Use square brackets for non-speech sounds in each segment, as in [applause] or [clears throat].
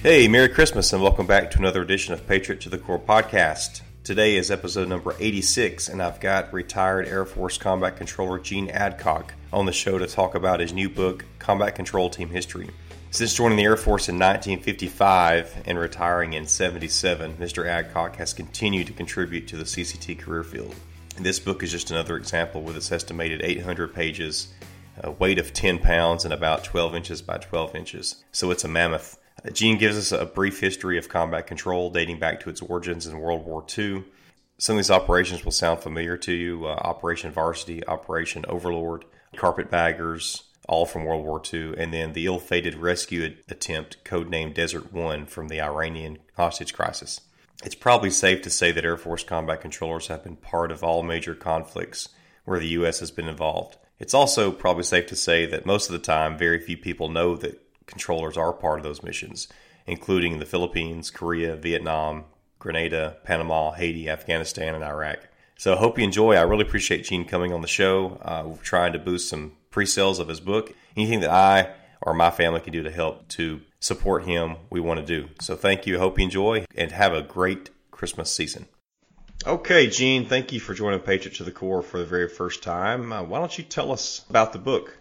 Hey, Merry Christmas, and welcome back to another edition of Patriot to the Core podcast. Today is episode number 86, and I've got retired Air Force Combat Controller Gene Adcock on the show to talk about his new book, Combat Control Team History. Since joining the Air Force in 1955 and retiring in 77, Mr. Adcock has continued to contribute to the CCT career field. This book is just another example with its estimated 800 pages, a weight of 10 pounds, and about 12 inches by 12 inches. So it's a mammoth. Gene gives us a brief history of combat control dating back to its origins in World War II. Some of these operations will sound familiar to you uh, Operation Varsity, Operation Overlord, Carpetbaggers, all from World War II, and then the ill fated rescue attempt, codenamed Desert One, from the Iranian hostage crisis. It's probably safe to say that Air Force combat controllers have been part of all major conflicts where the U.S. has been involved. It's also probably safe to say that most of the time, very few people know that controllers are part of those missions, including the Philippines, Korea, Vietnam, Grenada, Panama, Haiti, Afghanistan, and Iraq. So I hope you enjoy. I really appreciate Gene coming on the show. Uh, we're trying to boost some pre-sales of his book. Anything that I or my family can do to help to support him, we want to do. So thank you. Hope you enjoy and have a great Christmas season. Okay, Gene, thank you for joining Patriot to the Core for the very first time. Uh, why don't you tell us about the book?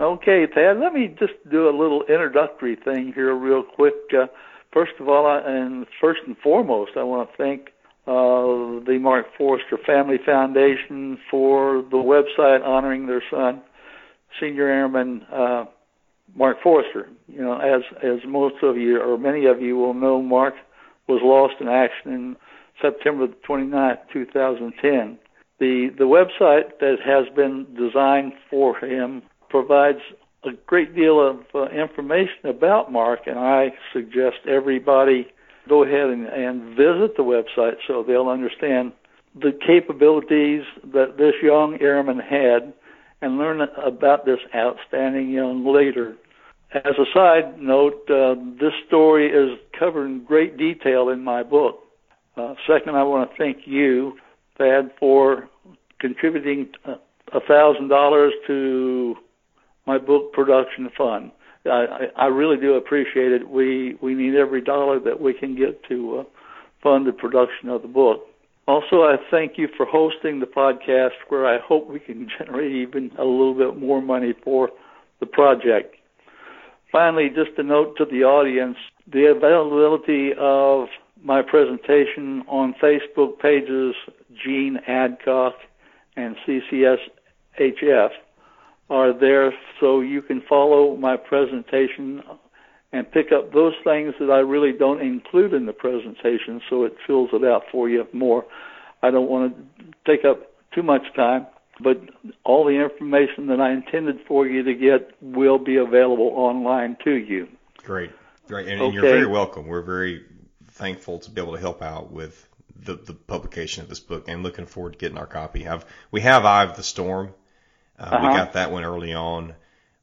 Okay, Thad, let me just do a little introductory thing here real quick. Uh, first of all, I, and first and foremost, I want to thank uh, the Mark Forrester Family Foundation for the website honoring their son, Senior Airman uh, Mark Forrester. You know, as as most of you or many of you will know, Mark was lost in action in September 29, 2010. The the website that has been designed for him provides a great deal of uh, information about Mark, and I suggest everybody go ahead and, and visit the website so they'll understand the capabilities that this young airman had and learn about this outstanding young leader. As a side note, uh, this story is covered in great detail in my book. Uh, second, I want to thank you, Thad, for contributing uh, a thousand dollars to my book production fund. I, I really do appreciate it. We we need every dollar that we can get to uh, fund the production of the book. Also, I thank you for hosting the podcast, where I hope we can [laughs] generate even a little bit more money for the project. Finally, just a note to the audience: the availability of my presentation on Facebook pages Gene Adcock and CCSHF are there so you can follow my presentation and pick up those things that I really don't include in the presentation so it fills it out for you more. I don't want to take up too much time, but all the information that I intended for you to get will be available online to you. Great. Great. And, okay. and you're very welcome. We're very thankful to be able to help out with the, the publication of this book and looking forward to getting our copy. Have we have Eye of the Storm uh, uh-huh. We got that one early on.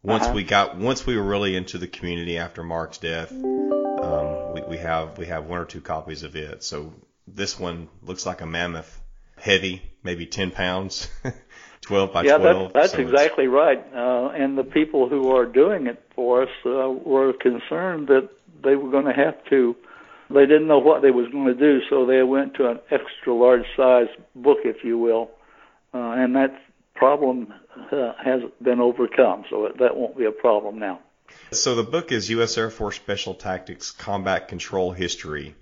Once uh-huh. we got once we were really into the community after Mark's death, um, we, we have we have one or two copies of it. So this one looks like a mammoth, heavy, maybe ten pounds, [laughs] twelve by yeah, twelve. Yeah, that's, that's so exactly right. Uh, and the people who are doing it for us uh, were concerned that they were going to have to. They didn't know what they was going to do, so they went to an extra large size book, if you will, uh, and that's problem uh, has been overcome, so that won't be a problem now. So the book is U.S. Air Force Special Tactics Combat Control History.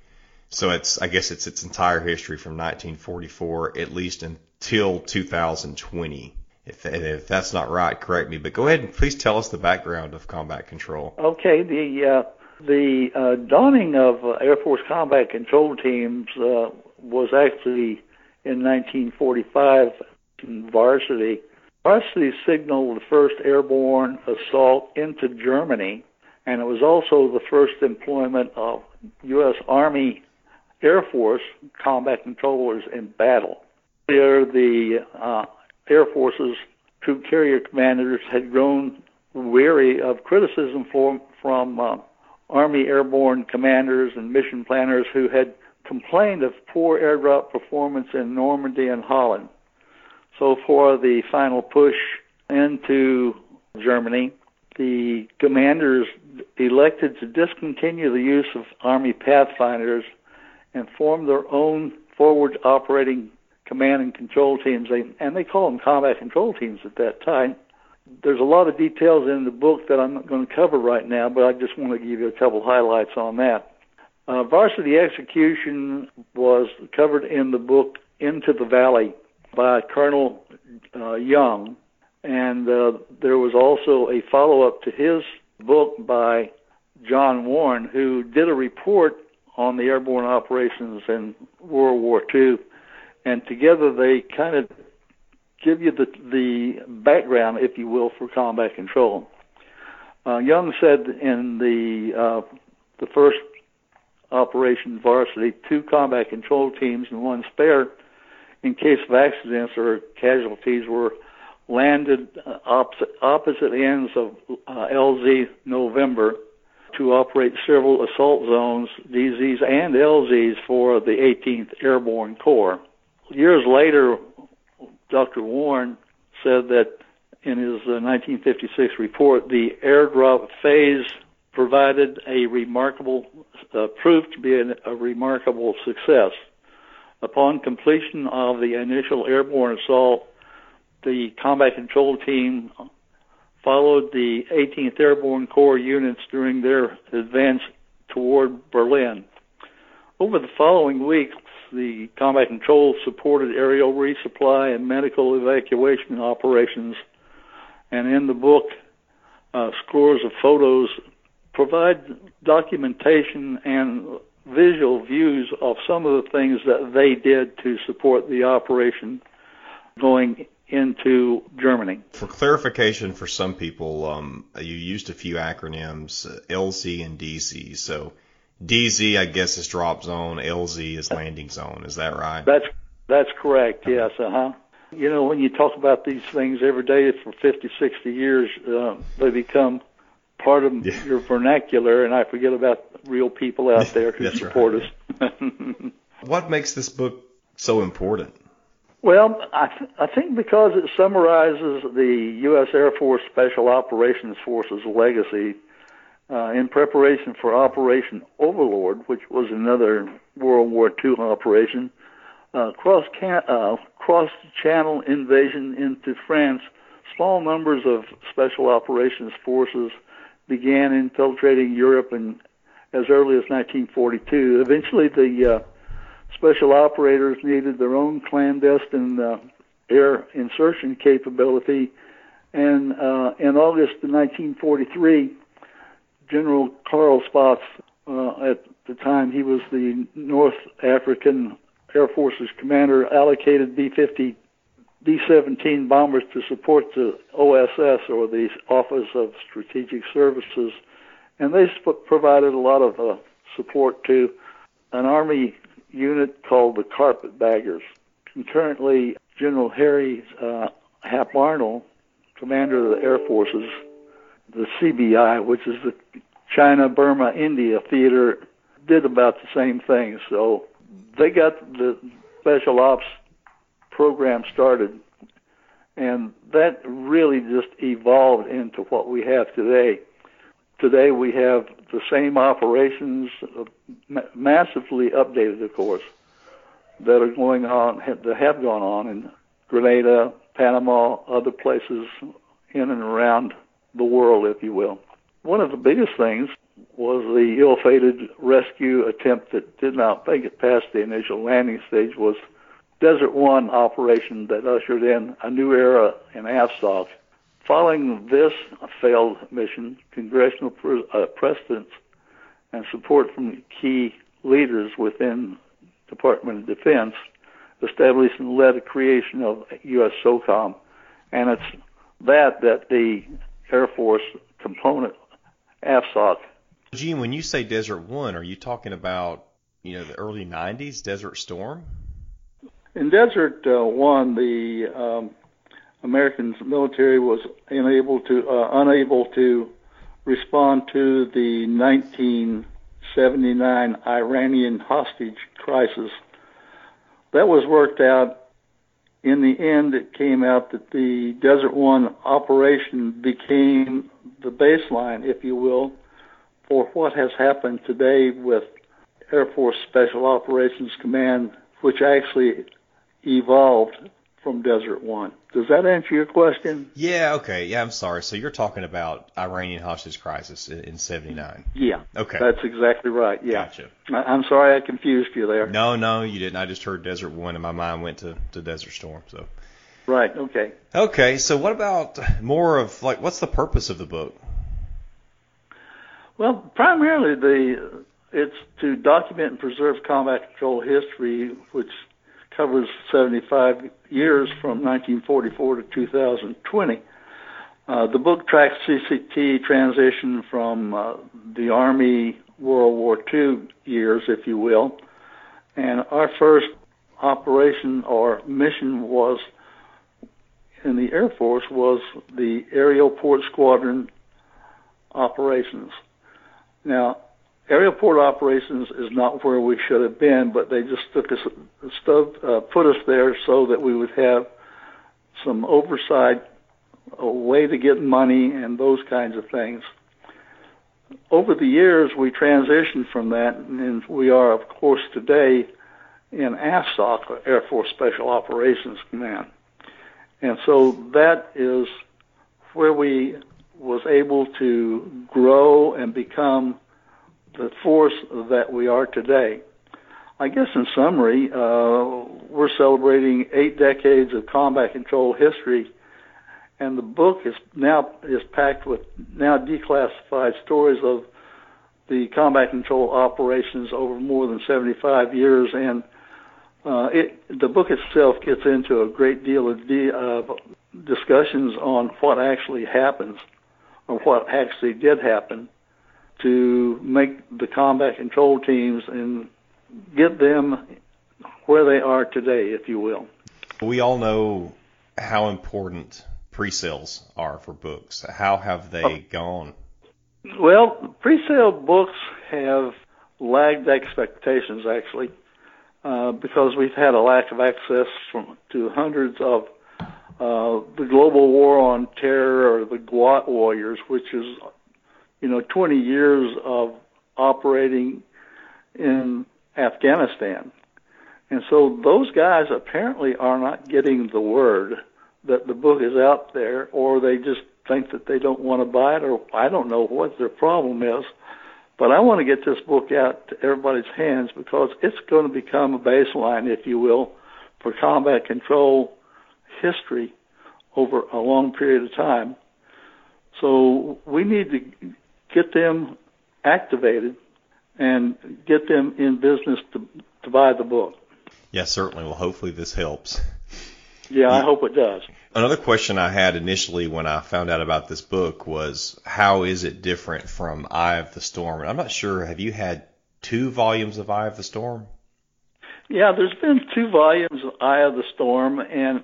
So it's, I guess it's its entire history from 1944 at least until 2020. If, if that's not right, correct me. But go ahead and please tell us the background of combat control. Okay, the uh, the uh, dawning of uh, Air Force combat control teams uh, was actually in 1945 Varsity. Varsity signaled the first airborne assault into Germany, and it was also the first employment of U.S. Army Air Force combat controllers in battle. There, the uh, Air Force's troop carrier commanders had grown weary of criticism from uh, Army airborne commanders and mission planners who had complained of poor airdrop performance in Normandy and Holland. So for the final push into Germany, the commanders elected to discontinue the use of Army Pathfinders and form their own forward operating command and control teams. They, and they call them combat control teams at that time. There's a lot of details in the book that I'm not going to cover right now, but I just want to give you a couple highlights on that. Uh, varsity execution was covered in the book Into the Valley by Colonel uh, Young, and uh, there was also a follow up to his book by John Warren, who did a report on the airborne operations in World War II, and together they kind of give you the the background, if you will, for combat control. Uh, Young said in the uh, the first Operation Varsity, two combat control teams and one spare, in case of accidents or casualties, were landed uh, opposite, opposite ends of uh, LZ November to operate several assault zones, DZs and LZs for the 18th Airborne Corps. Years later, Dr. Warren said that in his uh, 1956 report, the airdrop phase provided a remarkable, uh, proved to be an, a remarkable success. Upon completion of the initial airborne assault, the combat control team followed the 18th Airborne Corps units during their advance toward Berlin. Over the following weeks, the combat control supported aerial resupply and medical evacuation operations, and in the book, uh, scores of photos provide documentation and visual views of some of the things that they did to support the operation going into Germany. For clarification for some people, um, you used a few acronyms, uh, LZ and DZ. So DZ, I guess, is drop zone. LZ is landing zone. Is that right? That's that's correct. Yes. Uh huh. You know, when you talk about these things every day for 50, 60 years, uh, they become part of yeah. your vernacular, and I forget about real people out there [laughs] who support right. us. [laughs] what makes this book so important? Well, I, th- I think because it summarizes the U.S. Air Force Special Operations Force's legacy uh, in preparation for Operation Overlord, which was another World War II operation, uh, cross can- uh, cross channel invasion into France. Small numbers of Special Operations Forces began infiltrating Europe in, as early as 1942. Eventually, the uh, special operators needed their own clandestine uh, air insertion capability. And uh, in August of 1943, General Carl Spaatz, uh, at the time he was the North African Air Force's commander, allocated B-50, B-17 bombers to support the OSS, or the Office of Strategic Services, and they provided a lot of uh, support to an Army unit called the Carpetbaggers. Concurrently, General Harry uh, Hap Arnold, commander of the Air Forces, the CBI, which is the China, Burma, India theater, did about the same thing. So they got the special ops program started, and that really just evolved into what we have today. Today we have the same operations, massively updated, of course, that are going on, that have gone on in Grenada, Panama, other places in and around the world, if you will. One of the biggest things was the ill-fated rescue attempt that did not make it past the initial landing stage was Desert One operation that ushered in a new era in AFSOC Following this failed mission, congressional pre- uh, precedents and support from key leaders within Department of Defense established and led the creation of U.S. SOCOM, and it's that that the Air Force component AFSOC. Gene, when you say Desert One, are you talking about you know the early '90s Desert Storm? In Desert uh, One, the um, American military was unable to uh, unable to respond to the 1979 Iranian hostage crisis. That was worked out. In the end, it came out that the Desert One operation became the baseline, if you will, for what has happened today with Air Force Special Operations Command, which actually evolved from Desert One. Does that answer your question? Yeah, okay. Yeah, I'm sorry. So you're talking about Iranian hostage crisis in 79. Yeah. Okay. That's exactly right. Yeah. Gotcha. I'm sorry I confused you there. No, no, you didn't. I just heard Desert One and my mind went to, to Desert Storm. So. Right. Okay. Okay. So what about more of like what's the purpose of the book? Well, primarily the it's to document and preserve combat control history, which covers 75 years from 1944 to 2020. Uh, the book tracks CCT transition from uh, the Army World War II years, if you will, and our first operation or mission was in the Air Force was the aerial port squadron operations. Now, aerial port operations is not where we should have been, but they just took us, uh, put us there so that we would have some oversight, a way to get money, and those kinds of things. Over the years, we transitioned from that, and we are, of course, today in AFSOC, Air Force Special Operations Command. And so that is where we was able to grow and become the force that we are today. I guess in summary, uh, we're celebrating eight decades of combat control history, and the book is now is packed with now declassified stories of the combat control operations over more than 75 years, and uh, it, the book itself gets into a great deal of, de- discussions on what actually happens, or what actually did happen, to make the combat control teams and get them where they are today, if you will. We all know how important pre-sales are for books. How have they oh. gone? Well, pre-sale books have lagged expectations actually, uh, because we've had a lack of access from, to hundreds of uh, the global war on terror or the GWOT warriors, which is you know, 20 years of operating in Afghanistan. And so those guys apparently are not getting the word that the book is out there, or they just think that they don't want to buy it, or I don't know what their problem is. But I want to get this book out to everybody's hands because it's going to become a baseline, if you will, for combat control history over a long period of time. So we need to get them activated and get them in business to, to buy the book. Yeah, certainly. Well, hopefully this helps. Yeah, I hope it does. Another question I had initially when I found out about this book was how is it different from Eye of the Storm? And I'm not sure. Have you had two volumes of Eye of the Storm? Yeah, there's been two volumes of Eye of the Storm, and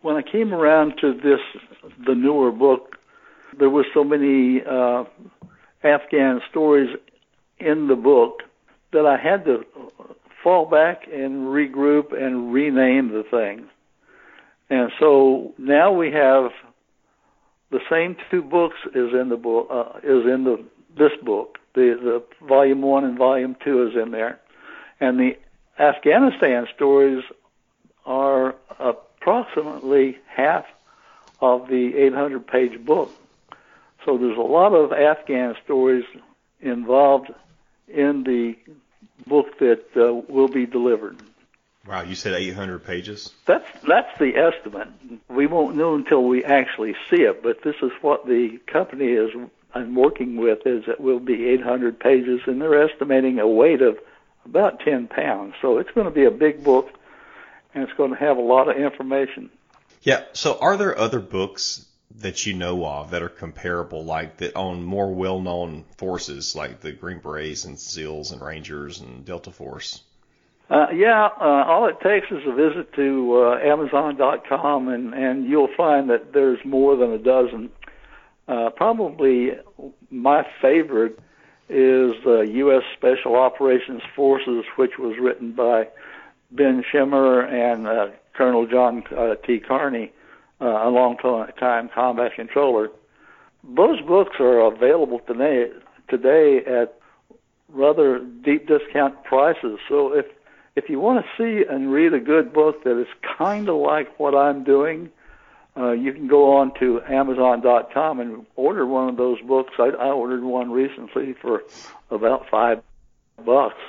when I came around to this, the newer book, there were so many uh, Afghan stories in the book that I had to fall back and regroup and rename the thing. And so now we have the same two books is in the book uh, is in the this book. The the volume one and volume two is in there, and the Afghanistan stories are approximately half of the 800 page book. So there's a lot of Afghan stories involved in the book that uh, will be delivered. Wow, you said 800 pages? That's that's the estimate. We won't know until we actually see it, but this is what the company is I'm working with is it will be 800 pages, and they're estimating a weight of about 10 pounds. So it's going to be a big book, and it's going to have a lot of information. Yeah. So are there other books that you know of that are comparable, like that on more well-known forces, like the Green Berets and SEALs and Rangers and Delta Force? Uh, yeah, uh, all it takes is a visit to uh, Amazon.com, and and you'll find that there's more than a dozen. Uh, probably my favorite is the U.S. Special Operations Forces, which was written by Ben Schemmer and uh, Colonel John uh, T. Carney uh, a long time combat controller. those books are available today today at rather deep discount prices. So if if you want to see and read a good book that is kind of like what I'm doing, uh, you can go on to Amazon.com and order one of those books. I, I ordered one recently for about five bucks,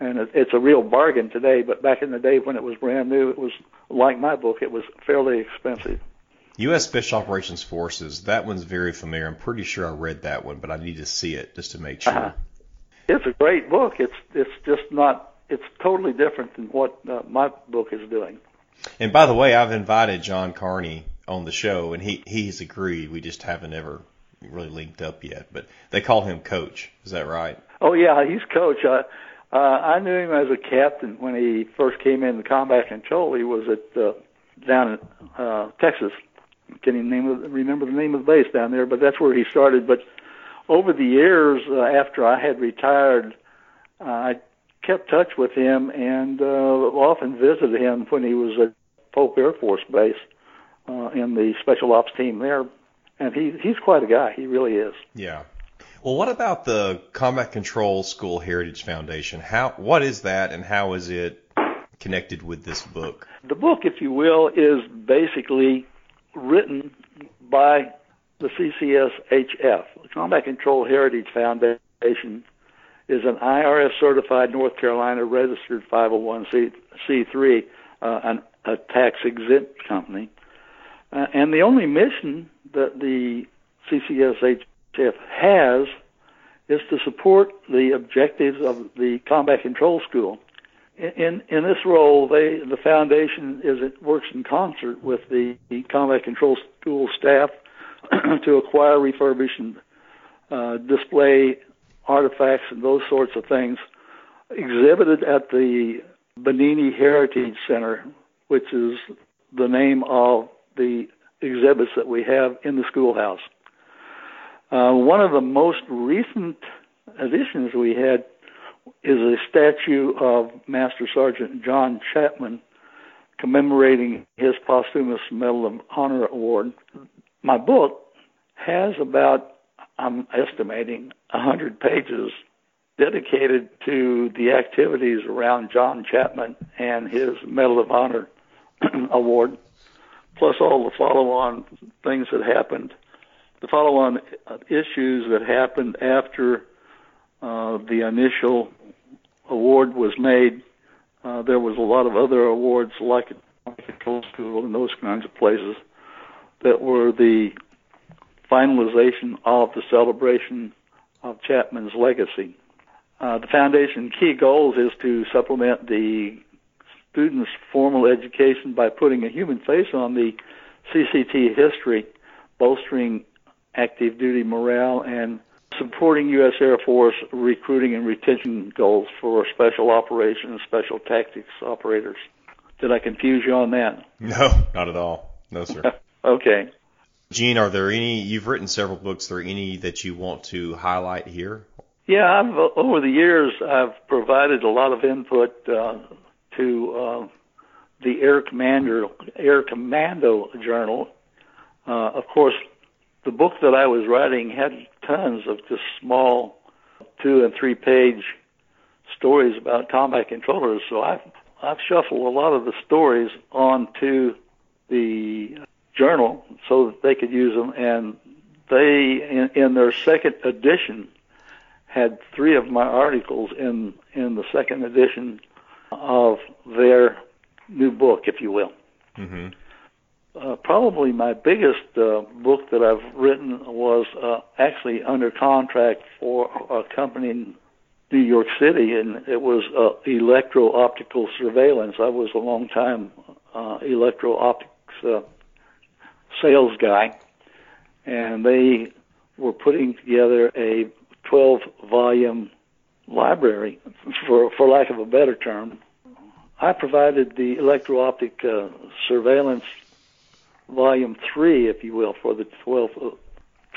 and it, it's a real bargain today. But back in the day when it was brand new, it was like my book. It was fairly expensive. U.S. Special Operations Forces. That one's very familiar. I'm pretty sure I read that one, but I need to see it just to make sure. Uh-huh. It's a great book. It's it's just not. It's totally different than what uh, my book is doing. And by the way, I've invited John Carney on the show, and he he's agreed. We just haven't ever really linked up yet. But they call him Coach. Is that right? Oh yeah, he's Coach. Uh, uh, I knew him as a captain when he first came into combat control. He was at uh, down in uh, Texas. Can you name remember the name of the base down there? But that's where he started. But over the years, uh, after I had retired, uh, I kept touch with him and uh, often visited him when he was at Pope Air Force Base uh, in the special ops team there. And he he's quite a guy. He really is. Yeah. Well, what about the Combat Control School Heritage Foundation? How what is that, and how is it connected with this book? The book, if you will, is basically written by the CCSHF, the Combat Control Heritage Foundation, is an IRS certified North Carolina registered 501c3, uh, an, a tax exempt company. Uh, and the only mission that the CCSHF has is to support the objectives of the Combat Control School. In in this role, they the foundation is it works in concert with the, the Combat Control School staff [clears throat] to acquire, refurbish, and uh, display artifacts and those sorts of things exhibited at the Benini Heritage Center, which is the name of the exhibits that we have in the schoolhouse. Uh, one of the most recent additions we had is a statue of Master Sergeant John Chapman commemorating his posthumous Medal of Honor award. My book has about, I'm estimating, 100 pages dedicated to the activities around John Chapman and his Medal of Honor [clears throat] award, plus all the follow on things that happened, the follow on issues that happened after uh, the initial award was made. Uh, there was a lot of other awards like at Control School and those kinds of places that were the finalization of the celebration of Chapman's legacy. Uh, the foundation key goals is to supplement the students' formal education by putting a human face on the CCT history, bolstering active duty morale, and supporting U.S. Air Force recruiting and retention goals for special operations, and special tactics operators. Did I confuse you on that? No, not at all. No, sir. [laughs] okay. Gene, are there any? You've written several books. Are there any that you want to highlight here? Yeah, I've over the years I've provided a lot of input uh, to uh, the Air Commander Air Commando Journal. Uh, of course, the book that I was writing had tons of just small two and three page stories about combat controllers. So I've I've shuffled a lot of the stories onto the journal so that they could use them. And they, in, in their second edition, had three of my articles in in the second edition of their new book, if you will. Mm-hmm. Uh, probably my biggest uh, book that I've written was uh, actually under contract for a company in New York City, and it was uh, electro-optical surveillance. I was a long time uh, electro-optics uh, sales guy, and they were putting together a 12-volume library, for for lack of a better term. I provided the electro-optic uh, surveillance volume three, if you will, for the 12, uh,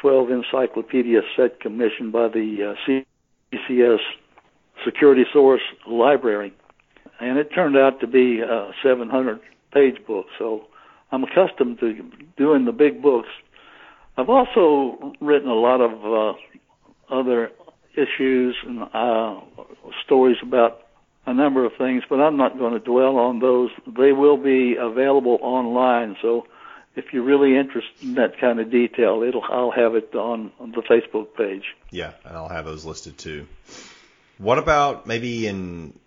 12 encyclopedia set commissioned by the uh, CCS Security Source Library. And it turned out to be a 700 page book. So I'm accustomed to doing the big books. I've also written a lot of uh, other issues and uh, stories about a number of things, but I'm not going to dwell on those. They will be available online, so if you're really interested in that kind of detail, it'll I'll have it on, on the Facebook page. Yeah, and I'll have those listed too. What about maybe in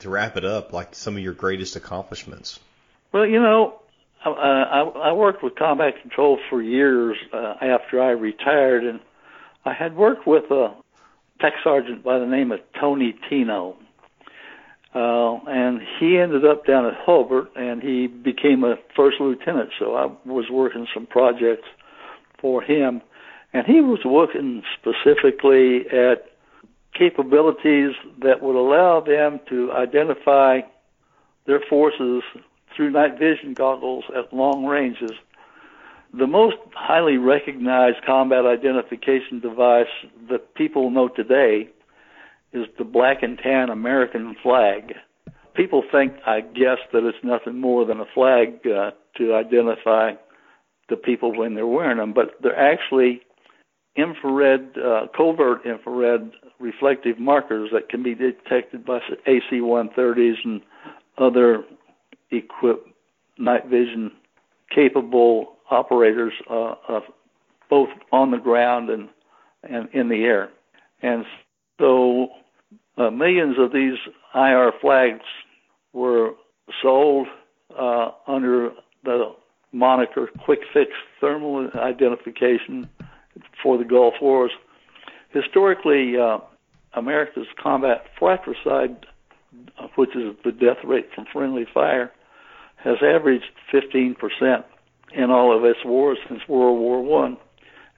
to wrap it up, like some of your greatest accomplishments? Well, you know, I, I, I worked with combat control for years uh, after I retired, and I had worked with a tech sergeant by the name of Tony Tino. Uh, and he ended up down at Hurlburt, and he became a first lieutenant. So I was working some projects for him, and he was looking specifically at capabilities that would allow them to identify their forces through night vision goggles at long ranges. The most highly recognized combat identification device that people know today is the black and tan American flag. People think, I guess, that it's nothing more than a flag uh, to identify the people when they're wearing them, but they're actually infrared, uh, covert infrared reflective markers that can be detected by AC-130s and other equipped night vision capable operators, uh, of both on the ground and and in the air. And so uh, millions of these IR flags were sold uh, under the moniker Quick Fix Thermal Identification for the Gulf Wars. Historically, uh, America's combat fratricide, which is the death rate from friendly fire, has averaged 15% in all of its wars since World War One.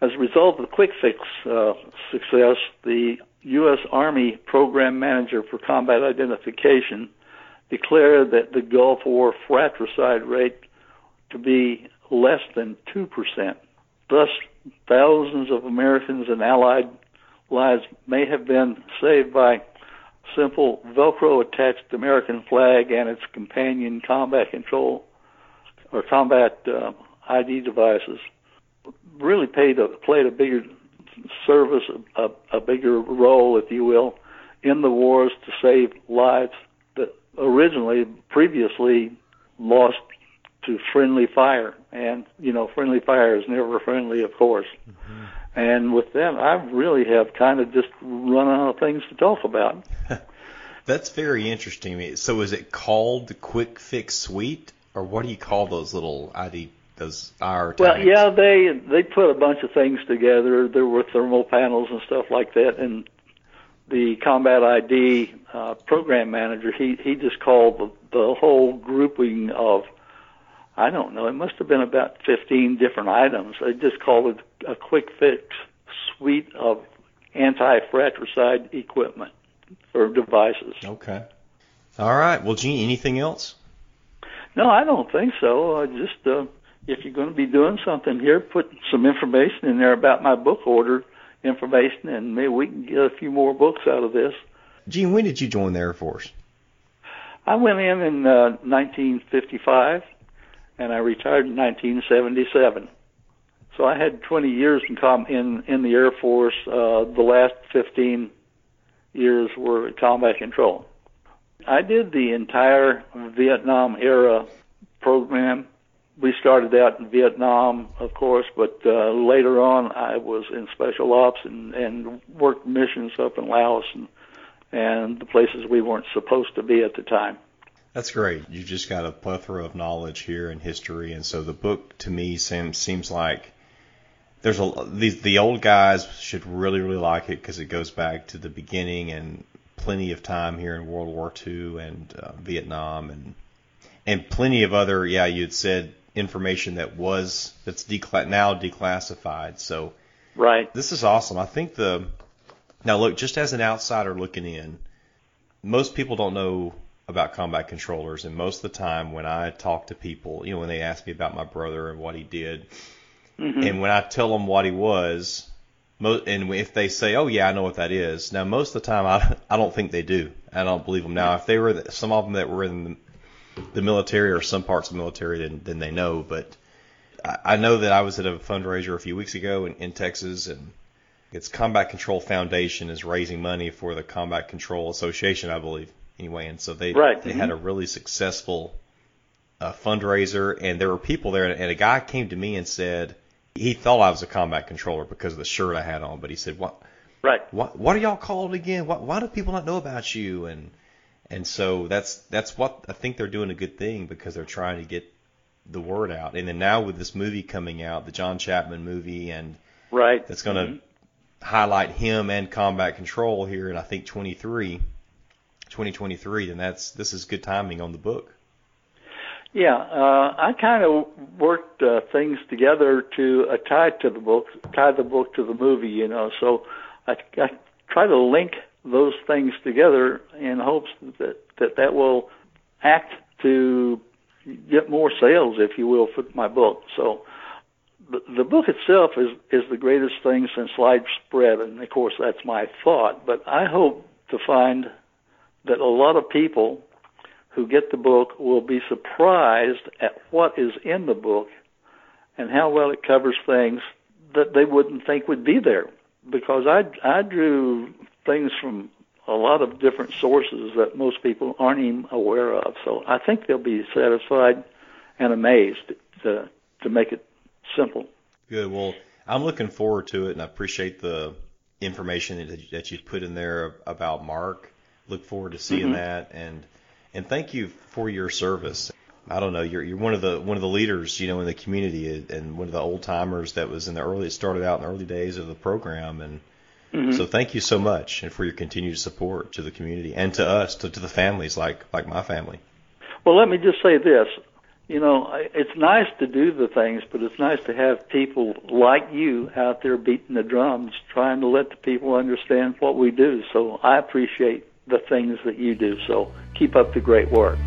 As a result of the quick fix uh, success, the U.S. Army Program Manager for Combat Identification declared that the Gulf War fratricide rate to be less than 2%. Thus, thousands of Americans and Allied lives may have been saved by simple Velcro attached American flag and its companion combat control or combat uh, ID devices. Really played a, played a bigger service, a, a bigger role, if you will, in the wars to save lives that originally, previously, lost to friendly fire. And, you know, friendly fire is never friendly, of course. Mm-hmm. And with that, I really have kind of just run out of things to talk about. [laughs] That's very interesting. So is it called the Quick Fix Suite, or what do you call those little ID those IR Well, yeah, they they put a bunch of things together. There were thermal panels and stuff like that, and the Combat ID uh, program manager he he just called the, the whole grouping of I don't know. It must have been about 15 different items. They just called it a quick fix suite of anti-fratricide equipment or devices. Okay. All right. Well, Gene, anything else? No, I don't think so. I just uh, if you're going to be doing something here, put some information in there about my book order information, and maybe we can get a few more books out of this. Gene, when did you join the Air Force? I went in in uh, 1955 and I retired in 1977. So I had 20 years in com- in in the Air Force. Uh, the last 15 years were combat control. I did the entire Vietnam era program. We started out in Vietnam, of course, but uh, later on I was in special ops and, and worked missions up in Laos and and the places we weren't supposed to be at the time. That's great. You just got a plethora of knowledge here in history, and so the book to me seems seems like there's a these the old guys should really really like it because it goes back to the beginning and plenty of time here in World War II and uh, Vietnam and and plenty of other yeah you had said information that was that's decla- now declassified. So right, this is awesome. I think the now look just as an outsider looking in, most people don't know about combat controllers, and most of the time when I talk to people, you know, when they ask me about my brother and what he did, mm-hmm. and when I tell them what he was, and if they say, "Oh yeah, I know what that is," now most of the time I I don't think they do. I don't believe them. Now if they were some of them that were in the, military or some parts of the military, then then they know. But I I know that I was at a fundraiser a few weeks ago in, in Texas, and it's Combat Control Foundation is raising money for the Combat Control Association, I believe. Anyway, and so they right. they mm-hmm. had a really successful uh, fundraiser, and there were people there, and a guy came to me and said he thought I was a combat controller because of the shirt I had on, but he said, "What? Right? What? What are y'all called again? What, why do people not know about you?" And and so that's that's what I think they're doing a good thing because they're trying to get the word out. And then now with this movie coming out, the John Chapman movie, and right, that's going to mm-hmm. highlight him and combat control here in I think 23, 2023. Then that's this is good timing on the book. Yeah, uh, I kind of worked uh, things together to uh, tie to the book, tie the book to the movie. You know, so I, I try to link those things together in hopes that that that will act to get more sales, if you will, for my book. So the, the book itself is is the greatest thing since sliced bread, and of course that's my thought. But I hope to find that a lot of people who get the book will be surprised at what is in the book and how well it covers things that they wouldn't think would be there. Because I I drew things from a lot of different sources that most people aren't even aware of. So I think they'll be satisfied and amazed to to make it simple. Good. Well, I'm looking forward to it, and I appreciate the information that, that you put in there about Mark. Look forward to seeing mm-hmm. that, and and thank you for your service. I don't know, you're you're one of the one of the leaders, you know, in the community, and one of the old timers that was in the early started out in the early days of the program, and Mm-hmm. So thank you so much and for your continued support to the community and to us, to, to the families like like my family. Well, let me just say this. You know, it's nice to do the things, but it's nice to have people like you out there beating the drums, trying to let the people understand what we do. So I appreciate the things that you do. So keep up the great work.